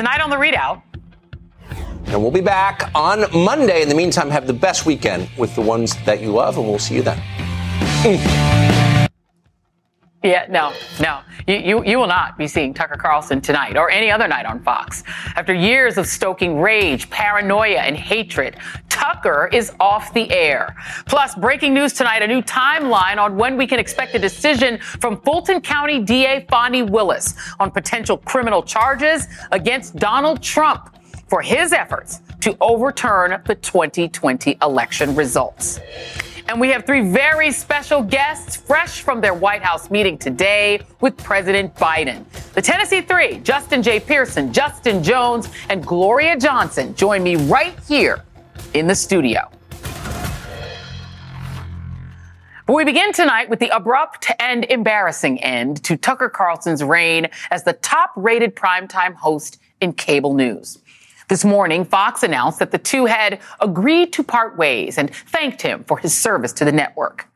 Tonight on the ReidOut. And we'll be back on Monday. In the meantime, have the best weekend with the ones that you love, and we'll see you then. Yeah, no, no. You, you, you will not be seeing Tucker Carlson tonight or any other night on Fox. After years of stoking rage, paranoia, and hatred, Tucker is off the air. Plus, breaking news tonight a new timeline on when we can expect a decision from Fulton County DA Fani Willis on potential criminal charges against Donald Trump for his efforts to overturn the 2020 election results. And we have three very special guests fresh from their White House meeting today with President Biden. The Tennessee Three, Justin J. Pearson, Justin Jones, and Gloria Johnson, join me right here in the studio. But we begin tonight with the abrupt and embarrassing end to Tucker Carlson's reign as the top rated primetime host in cable news. This morning, Fox announced that the two had agreed to part ways and thanked him for his service to the network.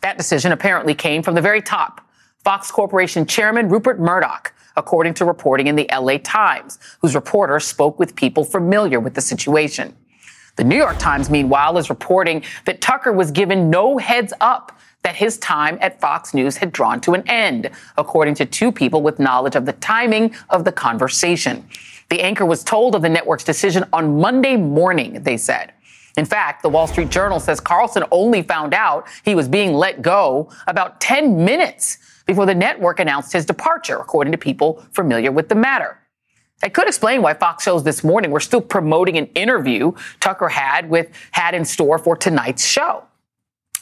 That decision apparently came from the very top. Fox Corporation Chairman Rupert Murdoch, according to reporting in the LA Times, whose reporter spoke with people familiar with the situation. The New York Times, meanwhile, is reporting that Tucker was given no heads up that his time at Fox News had drawn to an end, according to two people with knowledge of the timing of the conversation. The anchor was told of the network's decision on Monday morning, they said. In fact, the Wall Street Journal says Carlson only found out he was being let go about 10 minutes before the network announced his departure, according to people familiar with the matter. That could explain why Fox shows this morning were still promoting an interview Tucker had with had in store for tonight's show.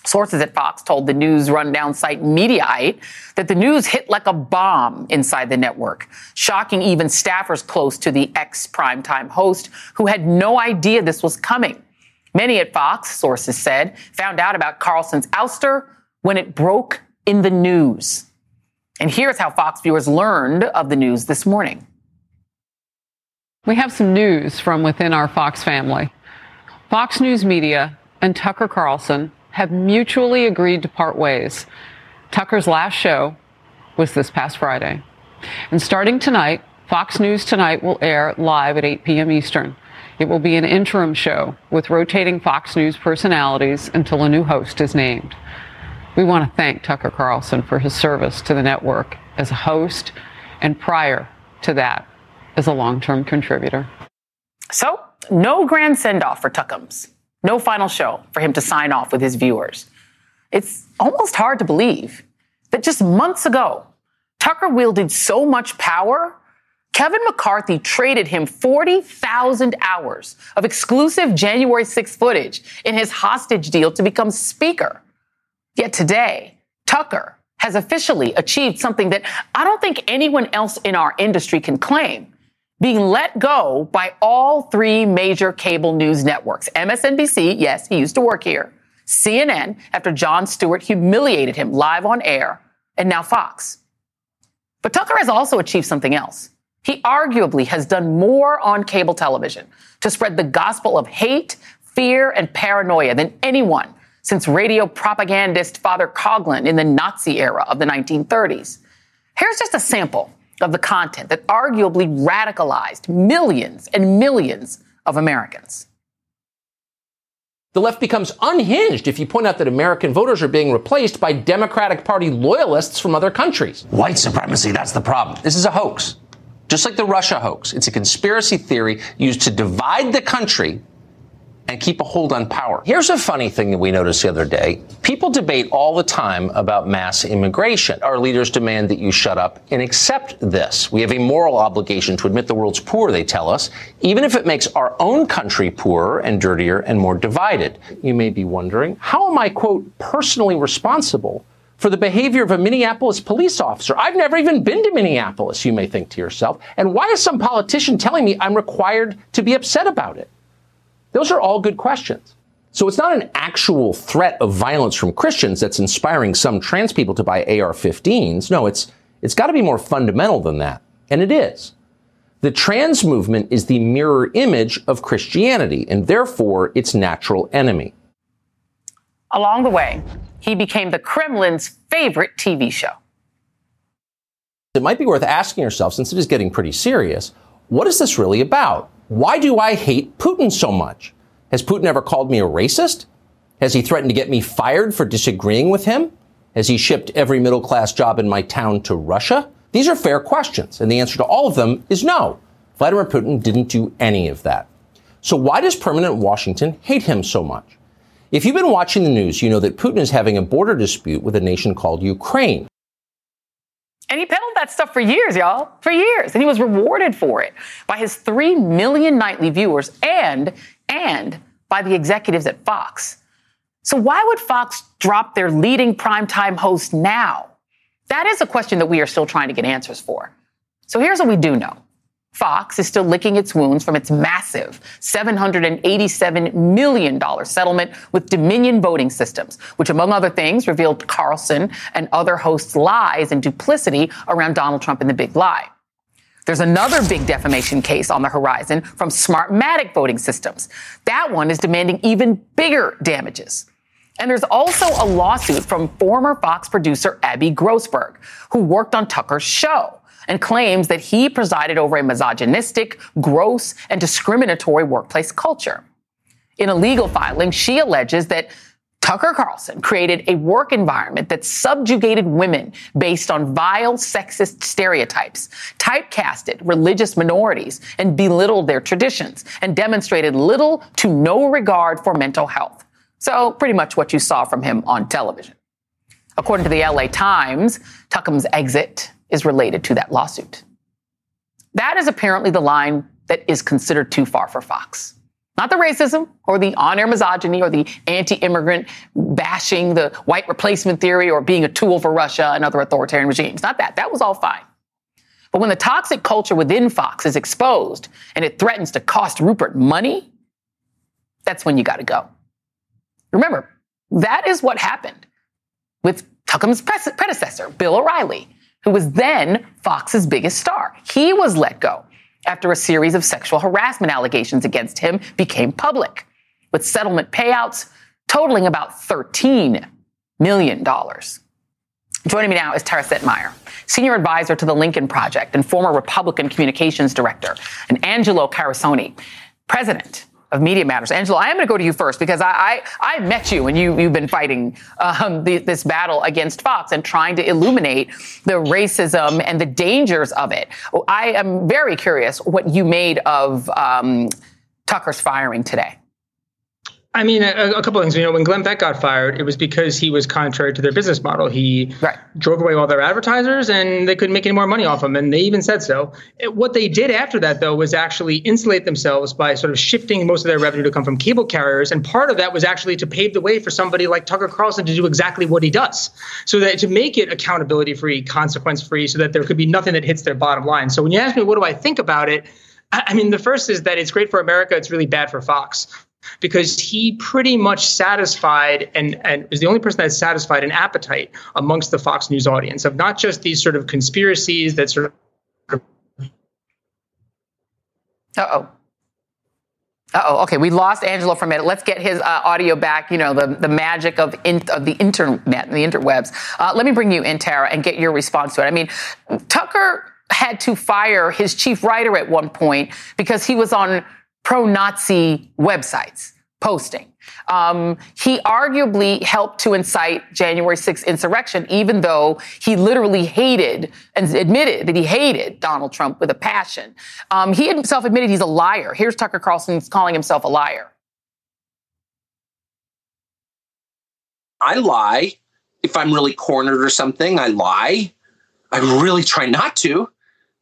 Sources at Fox told the news rundown site Mediaite that the news hit like a bomb inside the network, shocking even staffers close to the ex primetime host who had no idea this was coming. Many at Fox, sources said, found out about Carlson's ouster when it broke in the news. And here's how Fox viewers learned of the news this morning. We have some news from within our Fox family. Fox News Media and Tucker Carlson have mutually agreed to part ways. Tucker's last show was this past Friday. And starting tonight, Fox News Tonight will air live at 8 p.m. Eastern. It will be an interim show with rotating Fox News personalities until a new host is named. We want to thank Tucker Carlson for his service to the network as a host and prior to that as a long term contributor. So, no grand send off for Tuckums. No final show for him to sign off with his viewers. It's almost hard to believe that just months ago, Tucker wielded so much power, Kevin McCarthy traded him 40,000 hours of exclusive January 6 footage in his hostage deal to become Speaker. Yet today, Tucker has officially achieved something that I don't think anyone else in our industry can claim being let go by all three major cable news networks. MSNBC, yes, he used to work here. CNN, after Jon Stewart humiliated him live on air, and now Fox. But Tucker has also achieved something else. He arguably has done more on cable television to spread the gospel of hate, fear, and paranoia than anyone since radio propagandist Father Coughlin in the Nazi era of the 1930s. Here's just a sample of the content that arguably radicalized millions and millions of Americans. The left becomes unhinged if you point out that American voters are being replaced by Democratic Party loyalists from other countries. White supremacy, that's the problem. This is a hoax. Just like the Russia hoax, it's a conspiracy theory used to divide the country and keep a hold on power. Here's a funny thing that we noticed the other day. People debate all the time about mass immigration. Our leaders demand that you shut up and accept this. We have a moral obligation to admit the world's poor, they tell us, even if it makes our own country poorer and dirtier and more divided. You may be wondering, how am I, quote, personally responsible for the behavior of a Minneapolis police officer. I've never even been to Minneapolis, you may think to yourself. And why is some politician telling me I'm required to be upset about it? Those are all good questions. So it's not an actual threat of violence from Christians that's inspiring some trans people to buy AR-15s. No, it's, it's got to be more fundamental than that. And it is. The trans movement is the mirror image of Christianity and therefore its natural enemy. Along the way, he became the Kremlin's favorite TV show. It might be worth asking yourself, since it is getting pretty serious, what is this really about? Why do I hate Putin so much? Has Putin ever called me a racist? Has he threatened to get me fired for disagreeing with him? Has he shipped every middle class job in my town to Russia? These are fair questions, and the answer to all of them is no. Vladimir Putin didn't do any of that. So why does permanent Washington hate him so much? If you've been watching the news, you know that Putin is having a border dispute with a nation called Ukraine. And he peddled that stuff for years, y'all, for years. And he was rewarded for it by his 3 million nightly viewers and, and by the executives at Fox. So why would Fox drop their leading primetime host now? That is a question that we are still trying to get answers for. So here's what we do know. Fox is still licking its wounds from its massive $787 million settlement with Dominion Voting Systems, which, among other things, revealed Carlson and other hosts' lies and duplicity around Donald Trump and the big lie. There's another big defamation case on the horizon from Smartmatic Voting Systems. That one is demanding even bigger damages. And there's also a lawsuit from former Fox producer Abby Grossberg, who worked on Tucker's show and claims that he presided over a misogynistic, gross, and discriminatory workplace culture. In a legal filing, she alleges that Tucker Carlson created a work environment that subjugated women based on vile sexist stereotypes, typecasted religious minorities, and belittled their traditions, and demonstrated little to no regard for mental health. So, pretty much what you saw from him on television. According to the LA Times, Tucker's exit is related to that lawsuit. That is apparently the line that is considered too far for Fox. Not the racism or the on air misogyny or the anti immigrant bashing, the white replacement theory or being a tool for Russia and other authoritarian regimes. Not that. That was all fine. But when the toxic culture within Fox is exposed and it threatens to cost Rupert money, that's when you got to go. Remember, that is what happened with Tucker's predecessor, Bill O'Reilly, who was then Fox's biggest star. He was let go after a series of sexual harassment allegations against him became public, with settlement payouts totaling about $13 million. Joining me now is Tara Setmayer, senior advisor to the Lincoln Project and former Republican communications director, and Angelo Carusone, president of Media Matters. Angelo, I am going to go to you first because I, I, I met you and you, you've been fighting um, the, this battle against Fox and trying to illuminate the racism and the dangers of it. I am very curious what you made of um, Tucker's firing today. I mean, a, a, couple of things. You know, when Glenn Beck got fired, it was because he was contrary to their business model. He right. drove away all their advertisers, and they couldn't make any more money off them, and they even said so. What they did after that, though, was actually insulate themselves by sort of shifting most of their revenue to come from cable carriers, and part of that was actually to pave the way for somebody like Tucker Carlson to do exactly what he does, so that to make it accountability free, consequence free, so that there could be nothing that hits their bottom line. So when you ask me, what do I think about it? I mean, the first is that it's great for America. It's really bad for Fox because he pretty much satisfied and, and is the only person that satisfied an appetite amongst the Fox News audience of not just these sort of conspiracies that sort of. Uh oh. Oh. Okay, we lost Angelo for a minute. Let's get his uh, audio back. You know, the, the magic of, in, of the internet the interwebs. Uh, let me bring you in, Tara, and get your response to it. I mean, Tucker had to fire his chief writer at one point because he was on pro-Nazi websites posting. Um, he arguably helped to incite January 6th insurrection, even though he literally hated and admitted that he hated Donald Trump with a passion. Um, he himself admitted he's a liar. Here's Tucker Carlson calling himself a liar. I lie. If I'm really cornered or something, I lie. I really try not to.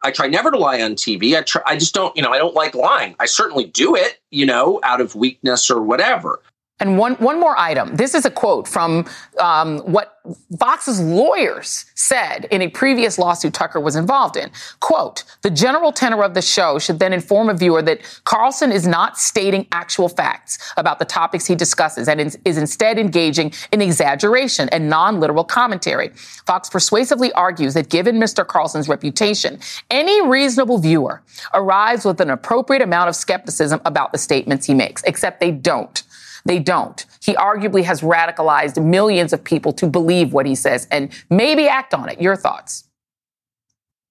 I try never to lie on TV. I try, I just don't, you know, I don't like lying. I certainly do it, you know, out of weakness or whatever. And one, one more item. This is a quote from um, what Fox's lawyers said in a previous lawsuit Tucker was involved in. Quote, the general tenor of the show should then inform a viewer that Carlson is not stating actual facts about the topics he discusses and is, is instead engaging in exaggeration and non-literal commentary. Fox persuasively argues that given Mr. Carlson's reputation, any reasonable viewer arrives with an appropriate amount of skepticism about the statements he makes, except they don't. They don't. He arguably has radicalized millions of people to believe what he says and maybe act on it. Your thoughts?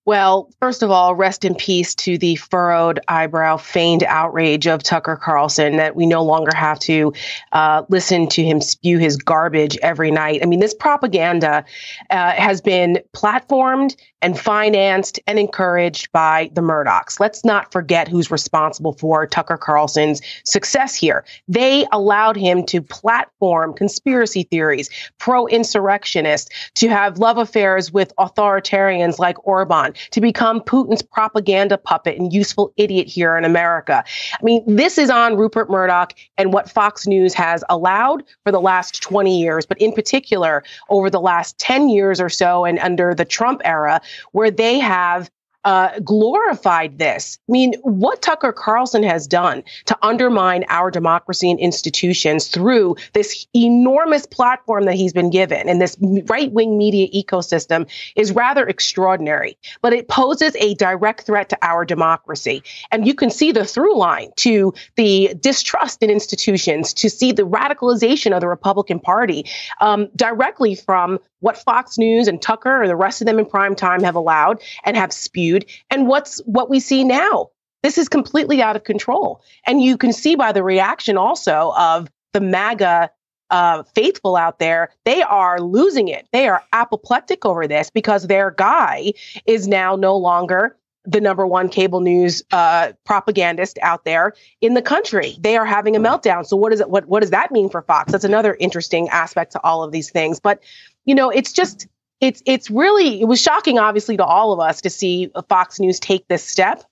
Well, first of all, rest in peace to the furrowed eyebrow, feigned outrage of Tucker Carlson that we no longer have to uh, listen to him spew his garbage every night. I mean, this propaganda uh, has been platformed and financed and encouraged by the Murdochs. Let's not forget who's responsible for Tucker Carlson's success here. They allowed him to platform conspiracy theories, pro insurrectionists, to have love affairs with authoritarians like Orban, to become Putin's propaganda puppet and useful idiot here in America. I mean, this is on Rupert Murdoch and what Fox News has allowed for the last 20 years, but in particular over the last 10 years or so and under the Trump era, where they have uh, glorified this. I mean, what Tucker Carlson has done to undermine our democracy and institutions through this enormous platform that he's been given and this right wing media ecosystem is rather extraordinary. But it poses a direct threat to our democracy. And you can see the through line to the distrust in institutions, to see the radicalization of the Republican Party um, directly from what Fox News and Tucker or the rest of them in prime time have allowed and have spewed, and what's what we see now. This is completely out of control. And you can see by the reaction also of the MAGA uh, faithful out there, they are losing it. They are apoplectic over this because their guy is now no longer the number one cable news uh, propagandist out there in the country. They are having a meltdown. So what is it? What what does that mean for Fox? That's another interesting aspect to all of these things. But you know, it's just it's it's really it was shocking, obviously, to all of us to see Fox News take this step.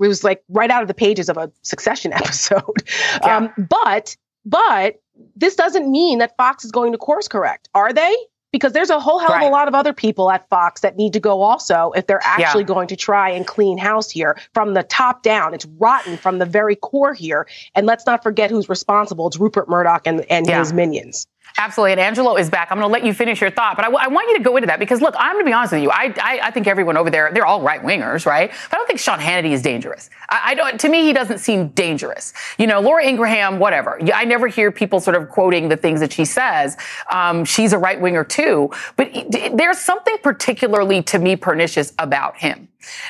It was like right out of the pages of a Succession episode. Yeah. Um, but but this doesn't mean that Fox is going to course correct, are they? Because there's a whole hell of a lot of other people at Fox that need to go also if they're actually yeah. going to try and clean house here from the top down. It's rotten from the very core here. And let's not forget who's responsible. It's Rupert Murdoch and, and yeah. his minions. Absolutely. And Angelo is back. I'm going to let you finish your thought, but I, w- I want you to go into that because look, I'm going to be honest with you. I, I, I think everyone over there, they're all right wingers, right? But I don't think Sean Hannity is dangerous. I, I, don't, to me, he doesn't seem dangerous. You know, Laura Ingraham, whatever. I never hear people sort of quoting the things that she says. Um, she's a right winger too, but there's something particularly to me pernicious about him.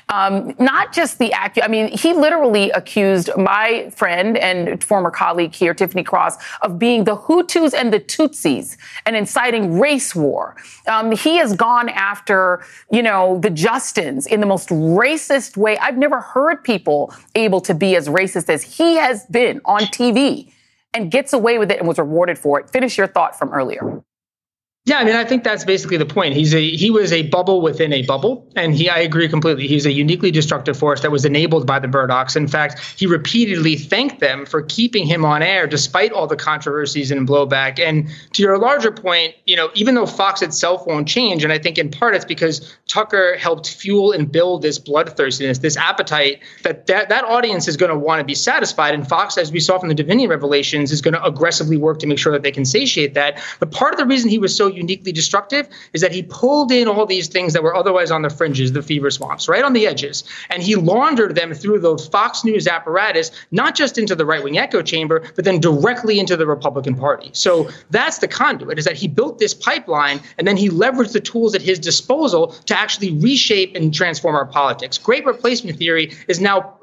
Um, not just the act. I mean, he literally accused my friend and former colleague here, Tiffany Cross, of being the Hutus and the Tutsis and inciting race war. Um, he has gone after, you know, the Justins in the most racist way. I've never heard people able to be as racist as he has been on TV and gets away with it and was rewarded for it. Finish your thought from earlier. Yeah, I mean, I think that's basically the point. He's a he was a bubble within a bubble, and he I agree completely. He's a uniquely destructive force that was enabled by the Murdochs. In fact, he repeatedly thanked them for keeping him on air despite all the controversies and blowback. And to your larger point, you know, even though Fox itself won't change, and I think in part it's because Tucker helped fuel and build this bloodthirstiness, this appetite that that, that audience is going to want to be satisfied. And Fox, as we saw from the Dominion revelations, is going to aggressively work to make sure that they can satiate that. But part of the reason he was so uniquely destructive is that he pulled in all these things that were otherwise on the fringes, the fever swamps, right on the edges, and he laundered them through the Fox News apparatus, not just into the right wing echo chamber, but then directly into the Republican Party. So that's the conduit, is that he built this pipeline and then he leveraged the tools at his disposal to actually reshape and transform our politics. Great replacement theory is now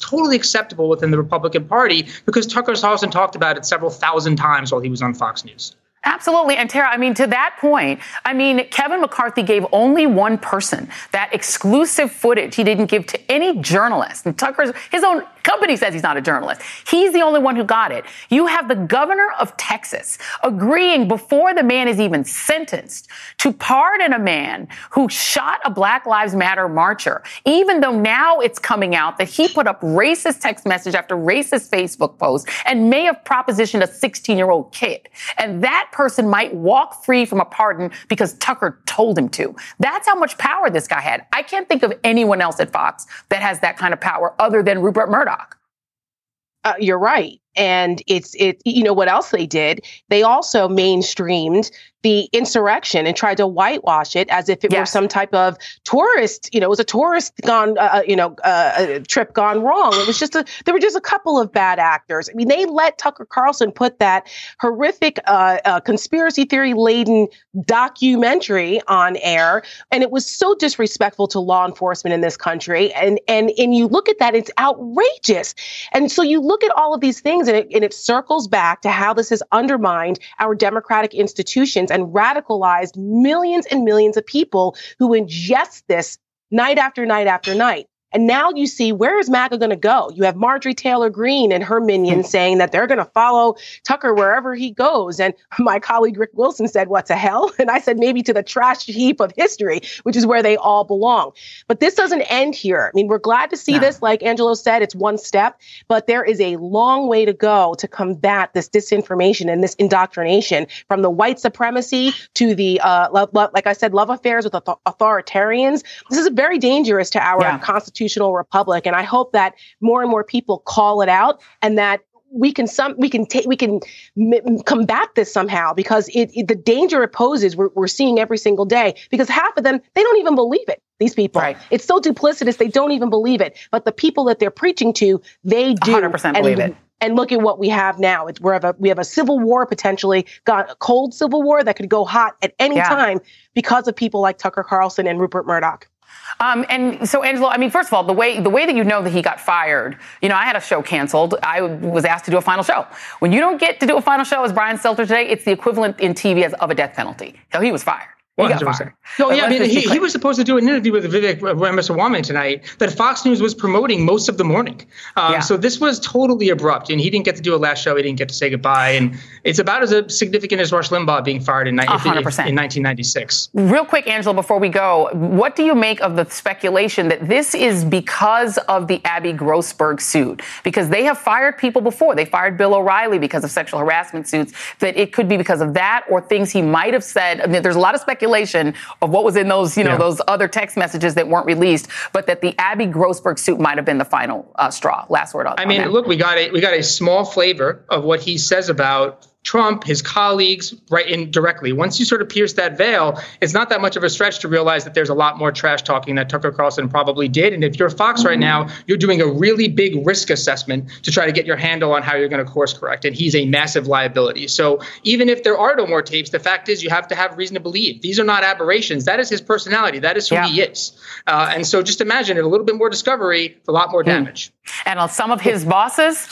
totally acceptable within the Republican Party because Tucker Carlson talked about it several thousand times while he was on Fox News. Absolutely. And Tara, I mean, to that point, I mean, Kevin McCarthy gave only one person that exclusive footage he didn't give to any journalist. And Tucker's, his own company says he's not a journalist. He's the only one who got it. You have the governor of Texas agreeing before the man is even sentenced to pardon a man who shot a Black Lives Matter marcher, even though now it's coming out that he put up racist text message after racist Facebook post and may have propositioned a 16 year old kid. And that person might walk free from a pardon because Tucker told him to. That's how much power this guy had. I can't think of anyone else at Fox that has that kind of power other than Rupert Murdoch. Uh, you're right. And it's it you know what else they did they also mainstreamed the insurrection and tried to whitewash it as if it yes. were some type of tourist, you know, it was a tourist gone, uh, uh you know, uh, trip gone wrong. It was just a, there were just a couple of bad actors. I mean, they let Tucker Carlson put that horrific uh, uh conspiracy theory laden documentary on air, and it was so disrespectful to law enforcement in this country. And and and you look at that, it's outrageous. And so you look at all of these things, and it and it circles back to how this has undermined our democratic institutions and radicalized millions and millions of people who ingest this night after night after night. And now you see where is MAGA going to go? You have Marjorie Taylor Greene and her minions mm-hmm. saying that they're going to follow Tucker wherever he goes. And my colleague Rick Wilson said, What the hell? And I said, Maybe to the trash heap of history, which is where they all belong. But this doesn't end here. I mean, we're glad to see no. this. Like Angelo said, it's one step, but there is a long way to go to combat this disinformation and this indoctrination from the white supremacy to the, uh, love, love, like I said, love affairs with authoritarians. This is very dangerous to our yeah. constitution constitutional republic. And I hope that more and more people call it out and that we can some we can take we can m- combat this somehow because it, it, the danger it poses we're, we're seeing every single day because half of them they don't even believe it these people right. it's so duplicitous they don't even believe it but the people that they're preaching to they do 100% and, believe it and look at what we have now. It's we have a we have a civil war potentially, got a cold civil war that could go hot at any yeah. time because of people like Tucker Carlson and Rupert Murdoch. Um, and so, Angelo, I mean, first of all, the way the way that you know that he got fired, you know, I had a show canceled. I was asked to do a final show. When you don't get to do a final show as Brian Stelter today, it's the equivalent in TV as of a death penalty. So he was fired. One hundred percent. No, yeah, I mean, he, he was supposed to do an interview with Vivek Ramaswamy tonight that Fox News was promoting most of the morning. Um, yeah. So this was totally abrupt, and he didn't get to do a last show. He didn't get to say goodbye, and it's about as significant as Rush Limbaugh being fired in, in 1996. Real quick, Angelo, before we go, what do you make of the speculation that this is because of the Abby Grossberg suit? Because they have fired people before. They fired Bill O'Reilly because of sexual harassment suits. That it could be because of that or things he might have said. I mean, there's a lot of speculation speculation of what was in those, you know, yeah. those other text messages that weren't released, but that the Abby Grossberg suit might have been the final uh, straw. Last word on. I mean, on look, we got a we got a small flavor of what he says about Trump, his colleagues, right in directly. Once you sort of pierce that veil, it's not that much of a stretch to realize that there's a lot more trash talking that Tucker Carlson probably did. And if you're Fox right now, you're doing a really big risk assessment to try to get your handle on how you're going to course correct. And he's a massive liability. So even if there are no more tapes, the fact is you have to have reason to believe these are not aberrations. That is his personality. That is who yeah. he is. Uh, and so just imagine it a little bit more discovery, a lot more damage. And on some of his bosses,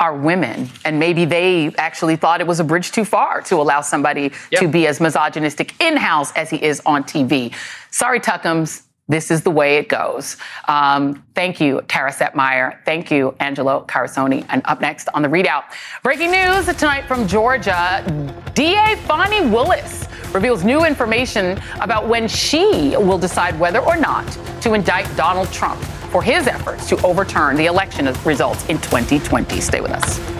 are women. And maybe they actually thought it was a bridge too far to allow somebody yep. to be as misogynistic in house as he is on TV. Sorry, Tuckums. This is the way it goes. Um, thank you, Tara Setmayer. Thank you, Angelo Carusone. And up next on the ReidOut, breaking news tonight from Georgia. DA Fani Willis reveals new information about when she will decide whether or not to indict Donald Trump for his efforts to overturn the election results in 2020. Stay with us.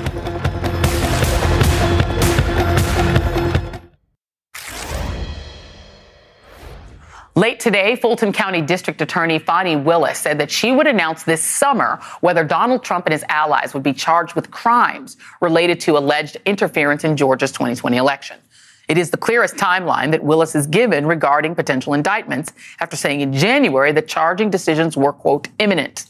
Late today, Fulton County District Attorney Fani Willis said that she would announce this summer whether Donald Trump and his allies would be charged with crimes related to alleged interference in Georgia's 2020 election. It is the clearest timeline that Willis has given regarding potential indictments after saying in January that charging decisions were, quote, imminent.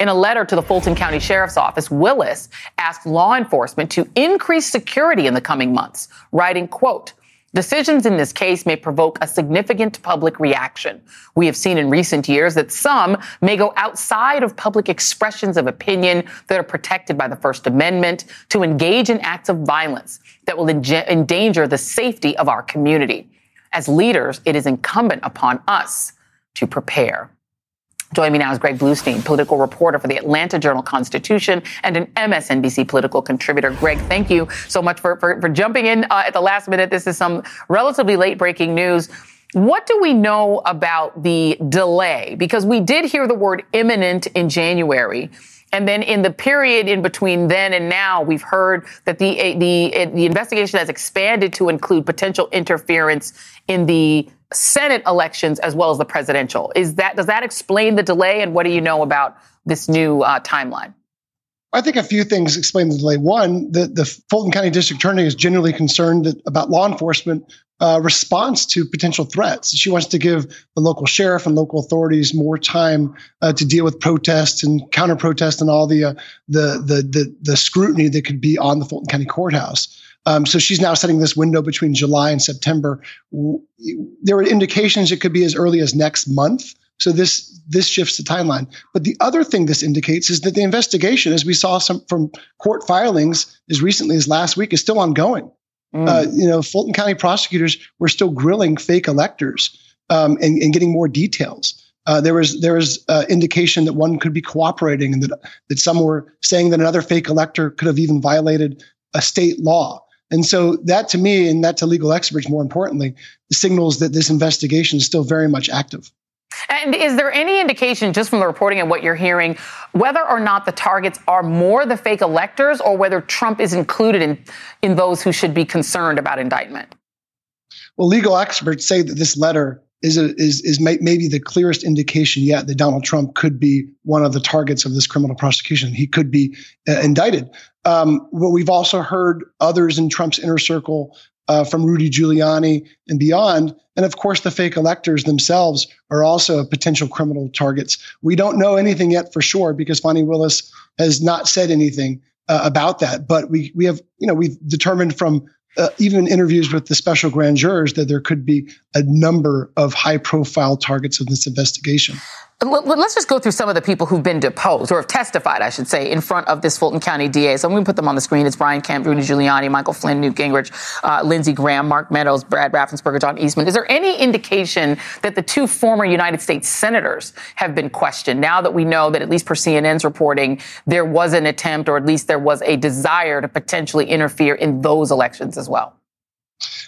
In a letter to the Fulton County Sheriff's Office, Willis asked law enforcement to increase security in the coming months, writing, quote, Decisions in this case may provoke a significant public reaction. We have seen in recent years that some may go outside of public expressions of opinion that are protected by the First Amendment to engage in acts of violence that will endanger the safety of our community. As leaders, it is incumbent upon us to prepare. Joining me now is Greg Bluestein, political reporter for the Atlanta Journal Constitution and an MSNBC political contributor. Greg, thank you so much for, for, for jumping in uh, at the last minute. This is some relatively late breaking news. What do we know about the delay? Because we did hear the word imminent in January. And then in the period in between then and now, we've heard that the, the, the investigation has expanded to include potential interference in the Senate elections as well as the presidential. Is that does that explain the delay, and what do you know about this new uh, timeline? I think a few things explain the delay. One, the, the Fulton County District Attorney is generally concerned about law enforcement uh, response to potential threats. She wants to give the local sheriff and local authorities more time uh, to deal with protests and counter protests and all the, uh, the, the the the scrutiny that could be on the Fulton County Courthouse. Um, so she's now setting this window between July and September. There were indications it could be as early as next month. So this this shifts the timeline. But the other thing this indicates is that the investigation, as we saw some from court filings as recently as last week, is still ongoing. Mm. Uh, you know, Fulton County prosecutors were still grilling fake electors um, and, and, getting more details. Uh, there was there was uh, indication that one could be cooperating and that that some were saying that another fake elector could have even violated a state law. And so that to me, and that to legal experts, more importantly, signals that this investigation is still very much active. And is there any indication, just from the reporting and what you're hearing, whether or not the targets are more the fake electors or whether Trump is included in, in those who should be concerned about indictment? Well, legal experts say that this letter is a, is is may, maybe the clearest indication yet that Donald Trump could be one of the targets of this criminal prosecution. He could be uh, indicted. Um, but we've also heard others in Trump's inner circle uh, from Rudy Giuliani and beyond. And of course, the fake electors themselves are also potential criminal targets. We don't know anything yet for sure because Fani Willis has not said anything uh, about that. But we we have you know we've determined from uh, even interviews with the special grand jurors that there could be a number of high profile targets of this investigation. Let's just go through some of the people who've been deposed or have testified, I should say, in front of this Fulton County DA. So I'm going to put them on the screen. It's Brian Kemp, Rudy Giuliani, Michael Flynn, Newt Gingrich, uh, Lindsey Graham, Mark Meadows, Brad Raffensperger, John Eastman. Is there any indication that the two former United States senators have been questioned now that we know that, at least per CNN's reporting, there was an attempt or at least there was a desire to potentially interfere in those elections as well?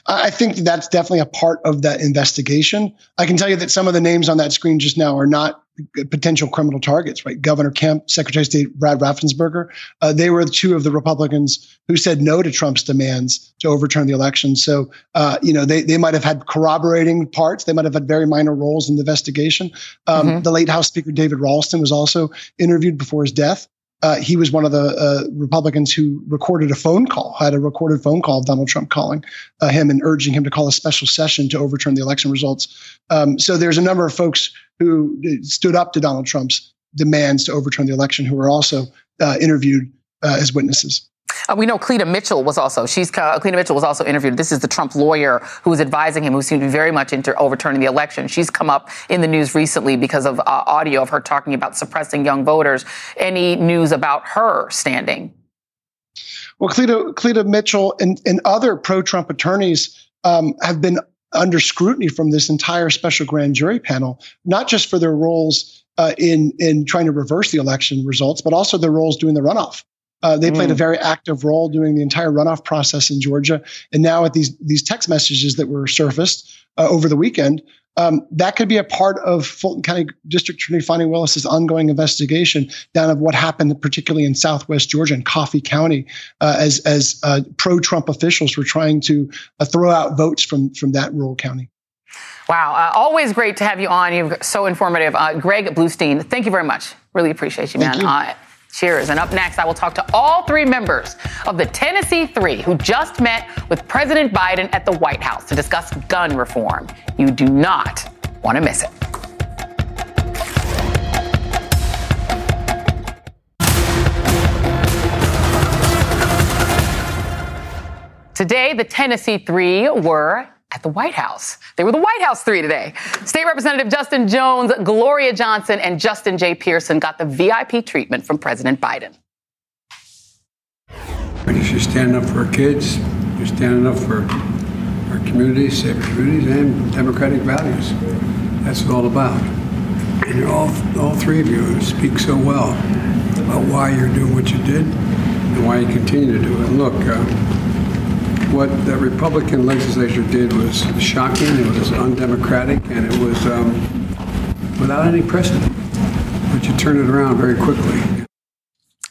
I think that's definitely a part of that investigation. I can tell you that some of the names on that screen just now are not potential criminal targets, right? Governor Kemp, Secretary of State Brad Raffensperger, uh, they were two of the Republicans who said no to Trump's demands to overturn the election. So, uh, you know, they, they might have had corroborating parts. They might have had very minor roles in the investigation. Um, mm-hmm. The late House Speaker David Ralston was also interviewed before his death. Uh, he was one of the uh, Republicans who recorded a phone call, had a recorded phone call of Donald Trump calling uh, him and urging him to call a special session to overturn the election results. Um, so there's a number of folks who stood up to Donald Trump's demands to overturn the election who were also uh, interviewed uh, as witnesses. Uh, we know Cleta Mitchell was also, she's, uh, Cleta Mitchell was also interviewed. This is the Trump lawyer who was advising him, who seemed to be very much into overturning the election. She's come up in the news recently because of uh, audio of her talking about suppressing young voters. Any news about her standing? Well, Cleta, Cleta Mitchell and, and other pro Trump attorneys um, have been under scrutiny from this entire special grand jury panel, not just for their roles uh, in in trying to reverse the election results, but also their roles doing the runoff. Uh, they played a mm. very active role during the entire runoff process in Georgia, and now with these these text messages that were surfaced uh, over the weekend, um, that could be a part of Fulton County District Attorney Fani Willis's ongoing investigation down of what happened, particularly in Southwest Georgia and Coffee County, uh, as as uh, pro-Trump officials were trying to uh, throw out votes from from that rural county. Wow, uh, always great to have you on. You're so informative, Greg Bluestein. Thank you very much. Really appreciate you, man. Cheers. And up next, I will talk to all three members of the Tennessee Three who just met with President Biden at the White House to discuss gun reform. You do not want to miss it. Today, the Tennessee Three were at the White House. They were the White House three today. State Representative Justin Jones, Gloria Johnson, and Justin J. Pearson got the VIP treatment from President Biden. You're standing up for our kids, you're standing up for our communities, safe communities, and democratic values. That's what it's all about. And all, all three of you speak so well about why you're doing what you did and why you continue to do it. And look, uh, what the Republican legislature did was shocking, it was undemocratic, and it was um, without any precedent. But you turn it around very quickly.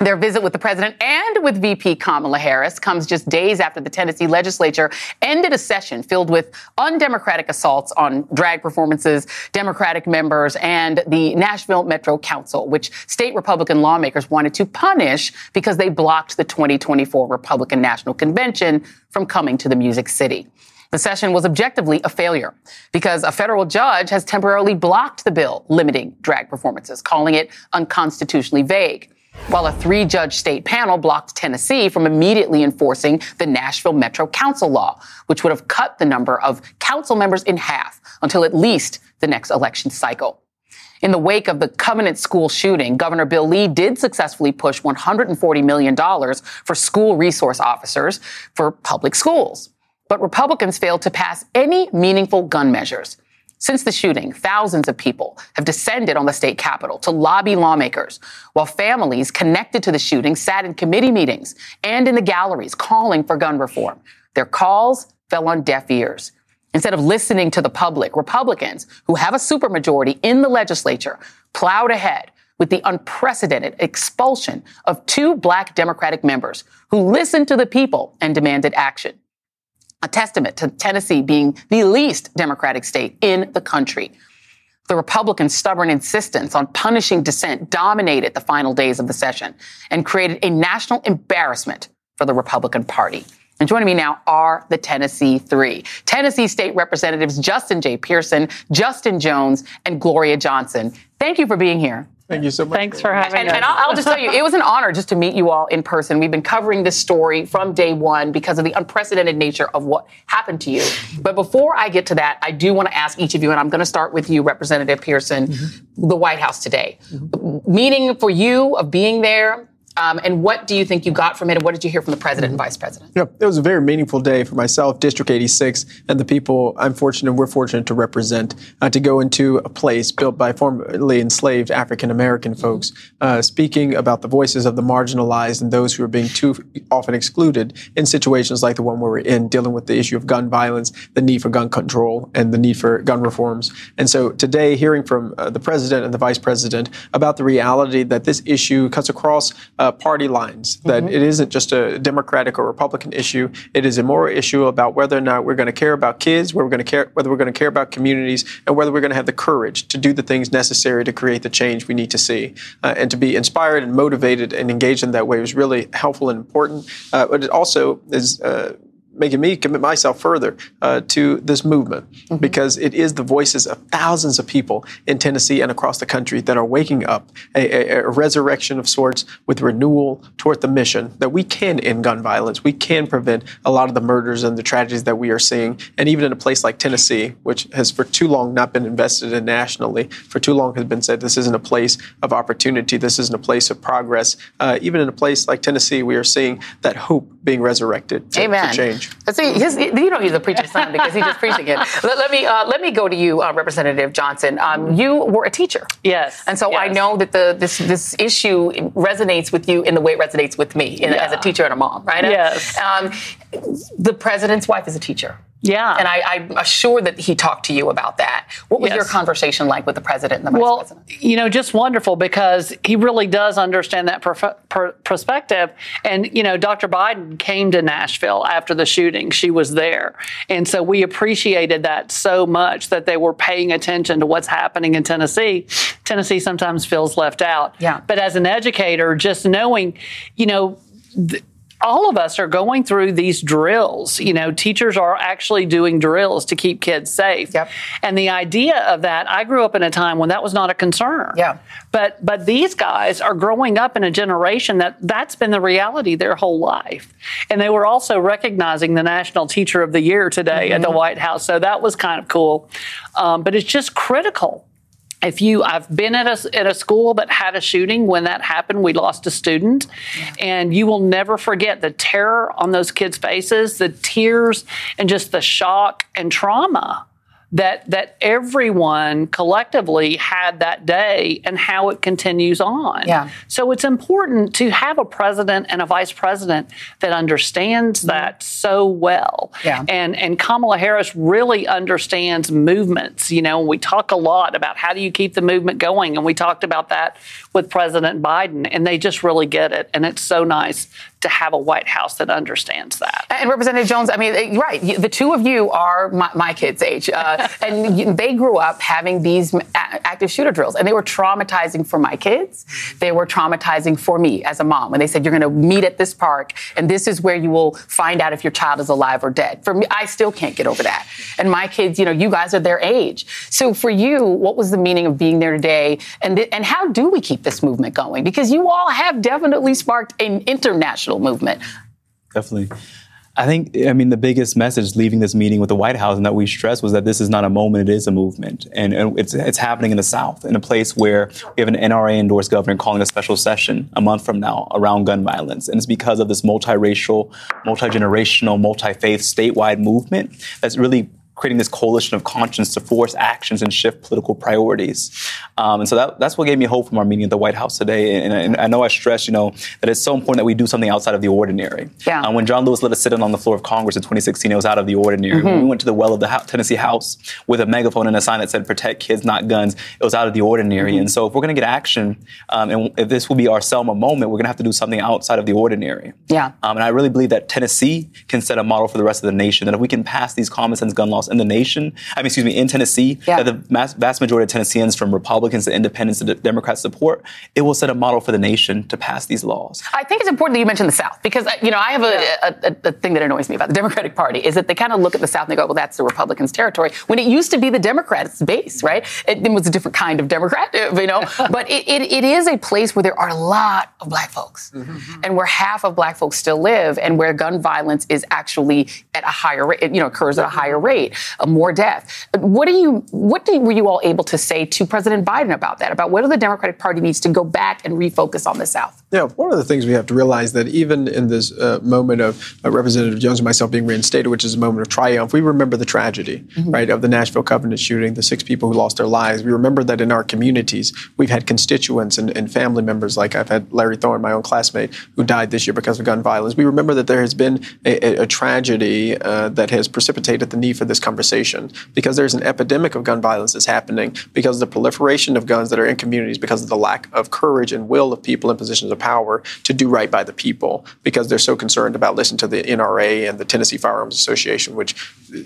Their visit with the president and with VP Kamala Harris comes just days after the Tennessee legislature ended a session filled with undemocratic assaults on drag performances, Democratic members, and the Nashville Metro Council, which state Republican lawmakers wanted to punish because they blocked the 2024 Republican National Convention from coming to the Music City. The session was objectively a failure because a federal judge has temporarily blocked the bill limiting drag performances, calling it unconstitutionally vague while a three judge state panel blocked Tennessee from immediately enforcing the Nashville Metro Council law, which would have cut the number of council members in half until at least the next election cycle. In the wake of the Covenant School shooting, Governor Bill Lee did successfully push $140 million for school resource officers for public schools. But Republicans failed to pass any meaningful gun measures. Since the shooting, thousands of people have descended on the state capitol to lobby lawmakers, while families connected to the shooting sat in committee meetings and in the galleries calling for gun reform. Their calls fell on deaf ears. Instead of listening to the public, Republicans, who have a supermajority in the legislature, plowed ahead with the unprecedented expulsion of two black Democratic members who listened to the people and demanded action a testament to Tennessee being the least Democratic state in the country. The Republicans' stubborn insistence on punishing dissent dominated the final days of the session and created a national embarrassment for the Republican Party. And joining me now are the Tennessee Three. Tennessee State Representatives Justin J. Pearson, Justin Jones, and Gloria Johnson. Thank you for being here. Thank you so much. Thanks for having and, us. And I'll, I'll, just tell you, it was an honor just to meet you all in person. We've been covering this story from day one because of the unprecedented nature of what happened to you. But before I get to that, I do want to ask each of you, and I'm going to start with you, Representative Pearson, mm-hmm. the White House today. Mm-hmm. Meaning for you of being there, um, and what do you think you got from it? And what did you hear from the president and vice president? Yeah, it was a very meaningful day for myself, District 86, and the people I'm fortunate, and we're fortunate to represent, uh, to go into a place built by formerly enslaved African American folks, uh, speaking about the voices of the marginalized and those who are being too often excluded in situations like the one we're in, dealing with the issue of gun violence, the need for gun control, and the need for gun reforms. And so today, hearing from uh, the president and the vice president about the reality that this issue cuts across uh, uh, party lines, that mm-hmm. it isn't just a Democratic or Republican issue. It is a moral issue about whether or not we're going to care about kids, whether we're going to care, whether we're going to care about communities, and whether we're going to have the courage to do the things necessary to create the change we need to see. Uh, and to be inspired and motivated and engaged in that way was really helpful and important. Uh, but it also is uh, making me commit myself further uh, to this movement mm-hmm. because it is the voices of thousands of people in Tennessee and across the country that are waking up a, a, a, resurrection of sorts with renewal toward the mission that we can end gun violence. We can prevent a lot of the murders and the tragedies that we are seeing. And even in a place like Tennessee, which has for too long not been invested in nationally, for too long has been said this isn't a place of opportunity, this isn't a place of progress. Uh, even in a place like Tennessee, we are seeing that hope being resurrected to, Amen. to change. See, his, you don't use the preacher's son because he's just preaching it. Let, let me uh, let me go to you, uh, Representative Johnson. Um, you were a teacher, yes, and so yes. I know that the this this issue resonates with you in the way it resonates with me in, yeah. as a teacher and a mom, right? Yes. Um, the president's wife is a teacher. Yeah. And I, am sure that he talked to you about that. What was yes. your conversation like with the president and the vice well, president? You know, just wonderful because he really does understand that per- perspective. And, you know, Dr. Biden came to Nashville after the shooting. She was there. And so we appreciated that so much that they were paying attention to what's happening in Tennessee. Tennessee sometimes feels left out. Yeah. But as an educator, just knowing, you know, th- all of us are going through these drills. You know, teachers are actually doing drills to keep kids safe. Yep. And the idea of that, I grew up in a time when that was not a concern. Yeah. But but these guys are growing up in a generation that that's been the reality their whole life. And they were also recognizing the National Teacher of the Year today mm-hmm. at the mm-hmm. White House. So that was kind of cool. Um, but it's just critical if you i've been at a, at a school that had a shooting when that happened we lost a student. And you will never forget the terror on those kids faces the tears and just the shock and trauma that that everyone collectively had that day and how it continues on. Yeah. So it's important to have a president and a vice president that understands mm-hmm. that so well. Yeah. And and Kamala Harris really understands movements. You know, we talk a lot about how do you keep the movement going, and we talked about that with President Biden, and they just really get it. And it's so nice to have a White House that understands that. And Representative Jones, I mean, eh, right, the two of you are my, my kids' age, uh, and they grew up having these active shooter drills, and they were traumatizing for my kids. They were traumatizing for me as a mom when they said, "You're going to meet at this park, and this is where you will find out if your child is alive or dead." For me, I still can't get over that. And my kids, you know, you guys are their age. So for you, what was the meaning of being there today, and th- and how do we keep this movement going? Because you all have definitely sparked an international movement. Definitely. I think, I mean, the biggest message leaving this meeting with the White House and that we stress was that this is not a moment, it is a movement. And, and it's, it's happening in the South, in a place where we have an NRA endorsed governor calling a special session a month from now around gun violence. And it's because of this multiracial, multi generational, multi faith statewide movement that's really creating this coalition of conscience to force actions and shift political priorities. Um, and so that, that's what gave me hope from our meeting at the White House today. And, and, I know I stressed, you know, that it's so important that we do something outside of the ordinary. Yeah. Um, when John Lewis let us sit in on the floor of Congress in 2016, it was out of the ordinary. Mm-hmm. When we went to the well of the Tennessee House with a megaphone and a sign that said "Protect kids, not guns," it was out of the ordinary. Mm-hmm. And so, if we're going to get action, um, and if this will be our Selma moment, we're going to have to do something outside of the ordinary. Yeah. Um, and I really believe that Tennessee can set a model for the rest of the nation. That if we can pass these common sense gun laws in the nation, I mean, excuse me, in Tennessee, yeah. that the mass, vast majority of Tennesseans, from Republicans to Independents to Democrats, support, it will set a model for the nation to pass these laws. I think it's important that you mention the South because you know I have a, yeah. a, a, a thing that annoys me about the Democratic Party is that they kind of look at the South and they go, well, that's the Republicans' territory. When it used to be the Democrats' base, right? It, it was a different kind of Democrat, you know. but it, it, it is a place where there are a lot of black folks, mm-hmm. and where half of black folks still live, and where gun violence is actually at a higher rate, you know, occurs at a higher rate, more death. What do you, what do, were you all able to say to President Biden about that? About whether the Democratic Party needs to go back and refocus on the South? Yeah, one of the things we have to realize that even in this uh, moment of uh, Representative Jones and myself being reinstated, which is a moment of triumph, we remember the tragedy, mm-hmm. right, of the Nashville Covenant shooting, the six people who lost their lives. We remember that in our communities, we've had constituents and, and family members, like I've had Larry Thorne, my own classmate, who died this year because of gun violence. We remember that there has been a, a, a tragedy uh, that has precipitated the need for this conversation because there's an epidemic of gun violence that's happening because of the proliferation of guns that are in communities because of the lack of courage and will of people in positions of power to do right by the people because they're so concerned about listening to the NRA and the Tennessee Firearms Association, which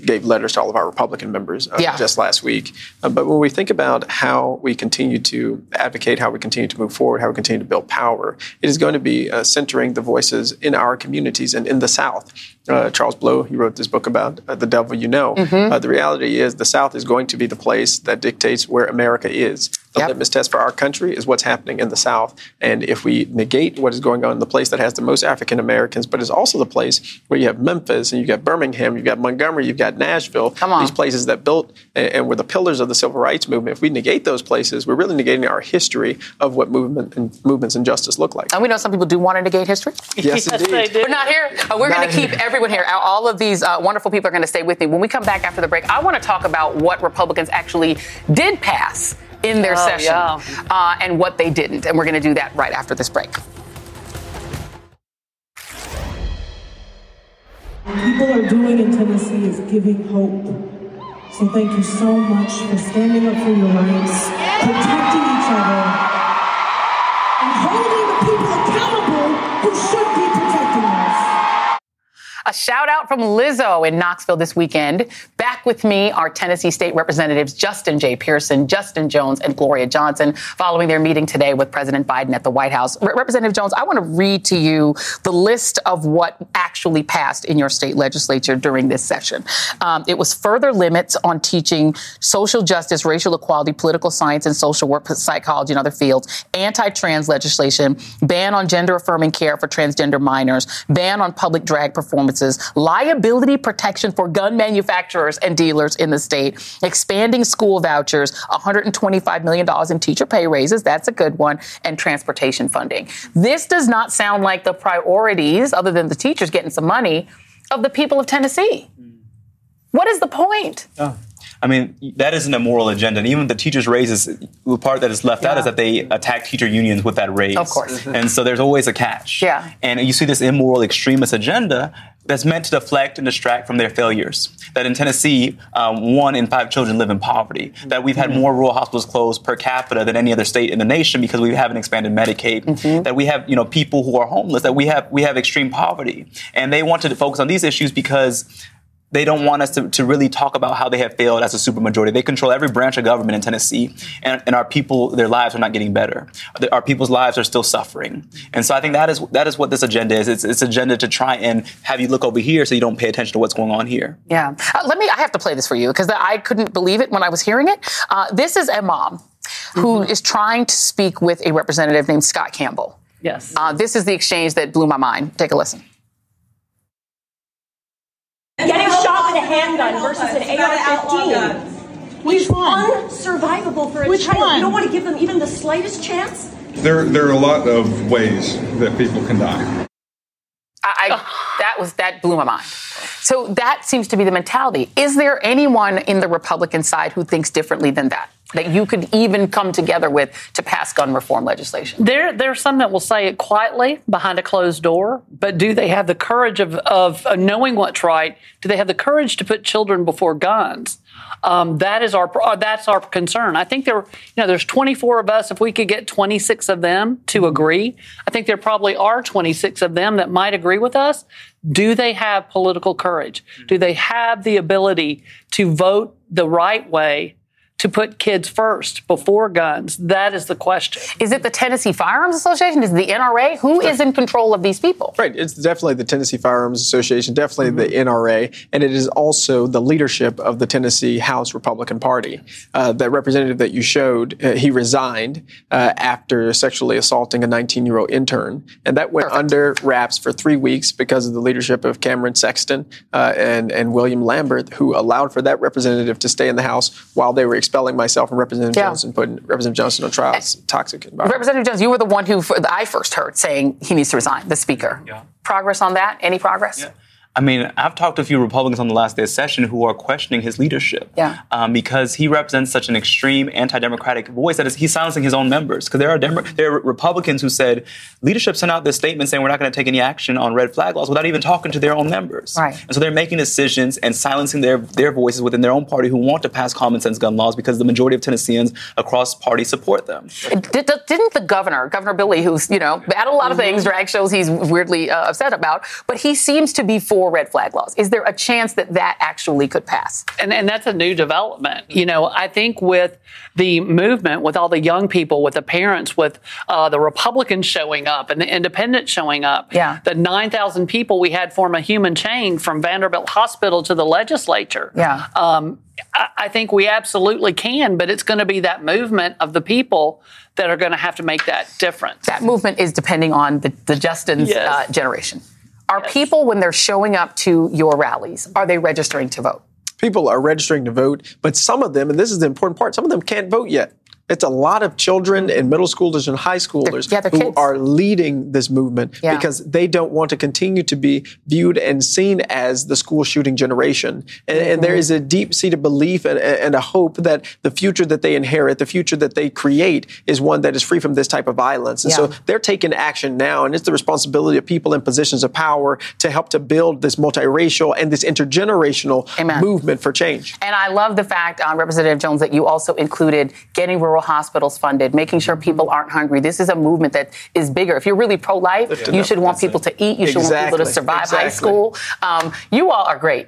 gave letters to all of our Republican members uh, yeah. just last week. Uh, but when we think about how we continue to advocate, how we continue to move forward, how we continue to build power, it is going to be uh, centering the voices in our communities and in the South. Uh, Charles Blow, he wrote this book about uh, the devil you know. Mm-hmm. Uh, the reality is the South is going to be the place that dictates where America is. The yep. litmus test for our country is what's happening in the South. And if we negate what is going on in the place that has the most African Americans, but is also the place where you have Memphis and you've got Birmingham, you've got Montgomery, you've got Nashville, these places that built and, and, were the pillars of the civil rights movement. If we negate those places, we're really negating our history of what movement and movements and justice look like. And we know some people do want to negate history. Yes, yes indeed. We're not here. Uh, we're going to keep everyone here. All of these uh, wonderful people are going to stay with me. When we come back after the break, I want to talk about what Republicans actually did pass in their oh, session yeah. uh, and what they didn't. And we're going to do that right after this break. People are doing in Tennessee is giving hope. So thank you so much for standing up for your rights, protecting each other, A shout out from Lizzo in Knoxville this weekend. Back with me are Tennessee State Representatives Justin J. Pearson, Justin Jones, and Gloria Johnson following their meeting today with President Biden at the White House. Re- Representative Jones, I want to read to you the list of what actually passed in your state legislature during this session. Um, it was further limits on teaching social justice, racial equality, political science, and social work, psychology, and other fields, anti trans legislation, ban on gender affirming care for transgender minors, ban on public drag performances liability protection for gun manufacturers and dealers in the state, expanding school vouchers, $125 million in teacher pay raises, that's a good one, and transportation funding. This does not sound like the priorities, other than the teachers getting some money, of the people of Tennessee. Hmm. What is the point? Oh, I mean, that isn't a moral agenda. And even the teachers' raises, the part that is left yeah. out is that they attack teacher unions with that raise. Of course. And so there's always a catch. Yeah. And you see this immoral extremist agenda that's meant to deflect and distract from their failures. That in Tennessee, um, one in five children live in poverty. That we've had mm-hmm. more rural hospitals closed per capita than any other state in the nation because we haven't expanded Medicaid. Mm-hmm. That we have, you know, people who are homeless. That we have we have extreme poverty, and they wanted to focus on these issues because they don't want us to, to really talk about how they have failed as a supermajority. They control every branch of government in Tennessee, and, and our people, their lives are not getting better. Our people's lives are still suffering. And so I think that is that is what this agenda is. It's, it's agenda to try and have you look over here so you don't pay attention to what's going on here. Yeah. Uh, let me, I have to play this for you because I couldn't believe it when I was hearing it. Uh, this is a mom who mm-hmm. is trying to speak with a representative named Scott Campbell. Yes. Uh, this is the exchange that blew my mind. Take a listen. Getting shot with a handgun versus an AR-15. Which one? Unsurvivable for a Which child. One? You don't want to give them even the slightest chance. There, there are a lot of ways that people can die. I, I that was that blew my mind. So that seems to be the mentality. Is there anyone in the Republican side who thinks differently than that? That you could even come together with to pass gun reform legislation? There, there are some that will say it quietly behind a closed door, but do they have the courage of, of knowing what's right? Do they have the courage to put children before guns? Um, that is our uh, that's our concern. I think there, you know, there's 24 of us. If we could get 26 of them to agree, I think there probably are 26 of them that might agree with us. Do they have political courage? Do they have the ability to vote the right way to put kids first before guns? That is the question. Is it the Tennessee Firearms Association? Is it the NRA? Who is in control of these people? Right. It's definitely the Tennessee Firearms Association, definitely mm-hmm. the NRA, and it is also the leadership of the Tennessee House Republican Party. Uh, that representative that you showed, uh, he resigned uh, after sexually assaulting a 19 year old intern, and that went Perfect. under wraps for three weeks because of the leadership of Cameron Sexton uh, and, and William Lamberth, who allowed for that representative to stay in the House while they were expelling myself and Representative yeah. Johnson, putting Representative Johnson on trial. It's toxic environment. Representative Johnson, you were the one who I first heard saying he needs to resign, the speaker. Yeah. Progress on that? Any progress? Yeah. I mean, I've talked to a few Republicans on the last day of session who are questioning his leadership. Yeah. Um, because he represents such an extreme anti-democratic voice that is, he's silencing his own members. Because there are Demo- there are Republicans who said leadership sent out this statement saying we're not going to take any action on red flag laws without even talking to their own members. Right. And so they're making decisions and silencing their their voices within their own party who want to pass common sense gun laws because the majority of Tennesseans across party support them. Did, not the governor, Governor Bill Lee, who's you know had a lot of mm-hmm. things, drag shows he's weirdly uh, upset about, but he seems to be for red flag laws. Is there a chance that that actually could pass? And, and that's a new development. You know, I think with the movement, with all the young people, with the parents, with uh, the Republicans showing up and the independents showing up, yeah. the 9,000 people we had form a human chain from Vanderbilt Hospital to the legislature. Yeah. Um, I think we absolutely can, but it's going to be that movement of the people that are going to have to make that difference. That movement is depending on the, the Justin's yes. uh, generation. Are yes. people, when they're showing up to your rallies, are they registering to vote? People are registering to vote, but some of them, and this is the important part, some of them can't vote yet. It's a lot of children and middle schoolers and high schoolers yeah, who are leading this movement yeah. because they don't want to continue to be viewed and seen as the school shooting generation. And, mm-hmm. and there is a deep seated belief and, and, a hope that the future that they inherit, the future that they create, is one that is free from this type of violence. And yeah. so they're taking action now, and it's the responsibility of people in positions of power to help to build this multiracial and this intergenerational Amen. movement for change. And I love the fact, uh, Representative Jones, that you also included getting rural hospitals funded, making sure people aren't hungry. This is a movement that is bigger. If you're really pro life, you should want people to eat. You should want people to survive exactly. high school. Um, you all are great.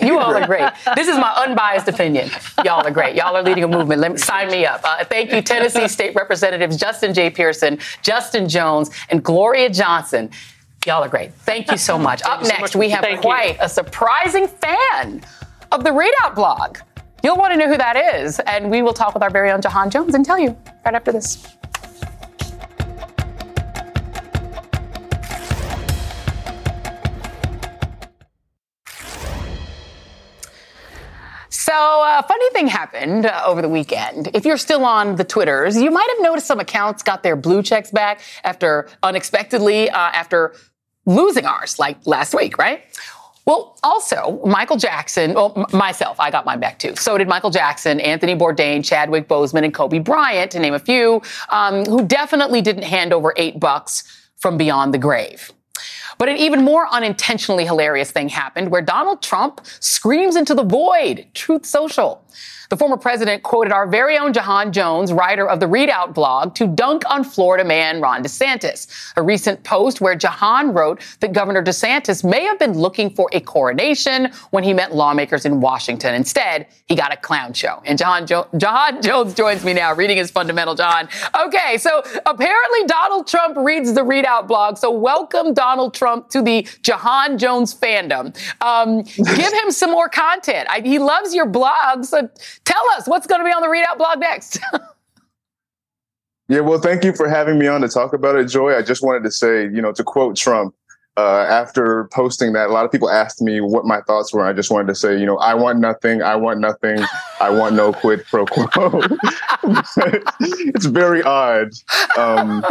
You all are great. This is my unbiased opinion. Y'all are great. Y'all are leading a movement. Let me sign me up. Uh, thank you, Tennessee State Representatives Justin J. Pearson, Justin Jones, and Gloria Johnson. Y'all are great. Thank you so much. Up next, so much. we have Thank quite you. a surprising fan of the ReidOut blog. You'll want to know who that is, and we will talk with our very own Jahan Jones and tell you right after this. So, a uh, funny thing happened uh, over the weekend. If you're still on the Twitters, you might have noticed some accounts got their blue checks back after unexpectedly, uh, after losing ours, like last week, right? Well, also, Michael Jackson, well, m- myself, I got mine back too. So did Michael Jackson, Anthony Bourdain, Chadwick Boseman, and Kobe Bryant, to name a few, um, who definitely didn't hand over eight bucks from beyond the grave. But an even more unintentionally hilarious thing happened where Donald Trump screams into the void. Truth Social. The former president quoted our very own Jahan Jones, writer of the ReidOut blog, to dunk on Florida man Ron DeSantis. A recent post where Jahan wrote that Governor DeSantis may have been looking for a coronation when he met lawmakers in Washington. Instead, he got a clown show. And Jahan, jo- Jahan Jones joins me now, reading his fundamental John. Okay, so apparently Donald Trump reads the ReidOut blog. So welcome Donald Trump to the Jahan Jones fandom. Um, give him some more content. I, he loves your blog. So tell us what's going to be on the ReidOut blog next. yeah, well, thank you for having me on to talk about it, Joy. I just wanted to say, you know, to quote Trump, uh, after posting that, a lot of people asked me what my thoughts were. I just wanted to say, you know, I want nothing. I want nothing. I want no quid pro quo. it's very odd um,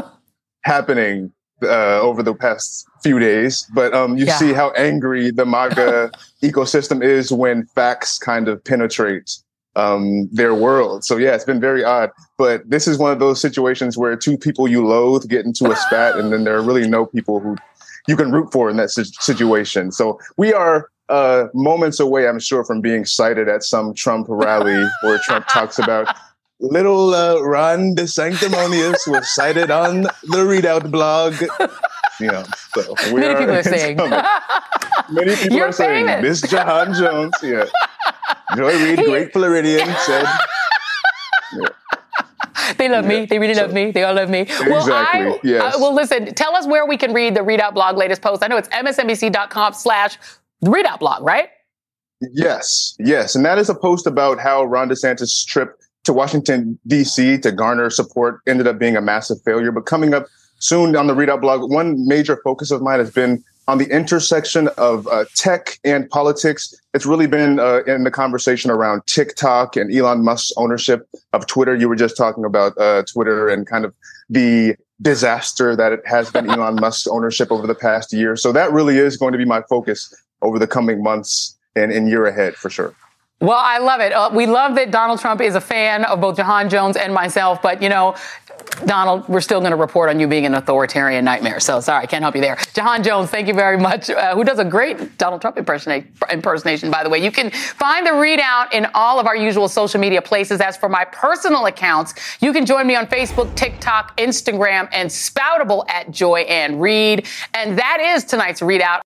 happening uh, over the past few days, but um, you yeah. see how angry the MAGA ecosystem is when facts kind of penetrate um, their world. So yeah, it's been very odd. But this is one of those situations where two people you loathe get into a spat, and then there are really no people who you can root for in that situation. So we are uh, moments away, I'm sure, from being cited at some Trump rally where Trump talks about little uh, Ron DeSanctimonious was cited on the ReidOut blog. You know, so many are, people are saying. many people You're are saying famous. this Jahan Jones. Yeah, Joy Reid, great Floridian, said. Yeah. They love me. They really love me. They all love me. Exactly. Well, I, yes. Uh, well, listen. Tell us where we can read the ReidOut blog latest post. I know it's msnbc.com/slash ReidOut blog, right? Yes, yes, and that is a post about how Ron DeSantis' trip to Washington D.C. to garner support ended up being a massive failure. But coming up soon on the ReidOut blog, one major focus of mine has been on the intersection of uh, tech and politics. It's really been uh, in the conversation around TikTok and Elon Musk's ownership of Twitter. You were just talking about uh, Twitter and kind of the disaster that it has been Elon Musk's ownership over the past year. So that really is going to be my focus over the coming months and, and year ahead for sure. Well, I love it. Uh, we love that Donald Trump is a fan of both Jahan Jones and myself, but you know, Donald, we're still going to report on you being an authoritarian nightmare. So sorry, I can't help you there. Jahan Jones, thank you very much. Uh, who does a great Donald Trump impersonation, by the way. You can find the ReidOut in all of our usual social media places. As for my personal accounts, you can join me on Facebook, TikTok, Instagram, and Spoutable at Joy Ann Reid. And that is tonight's ReidOut.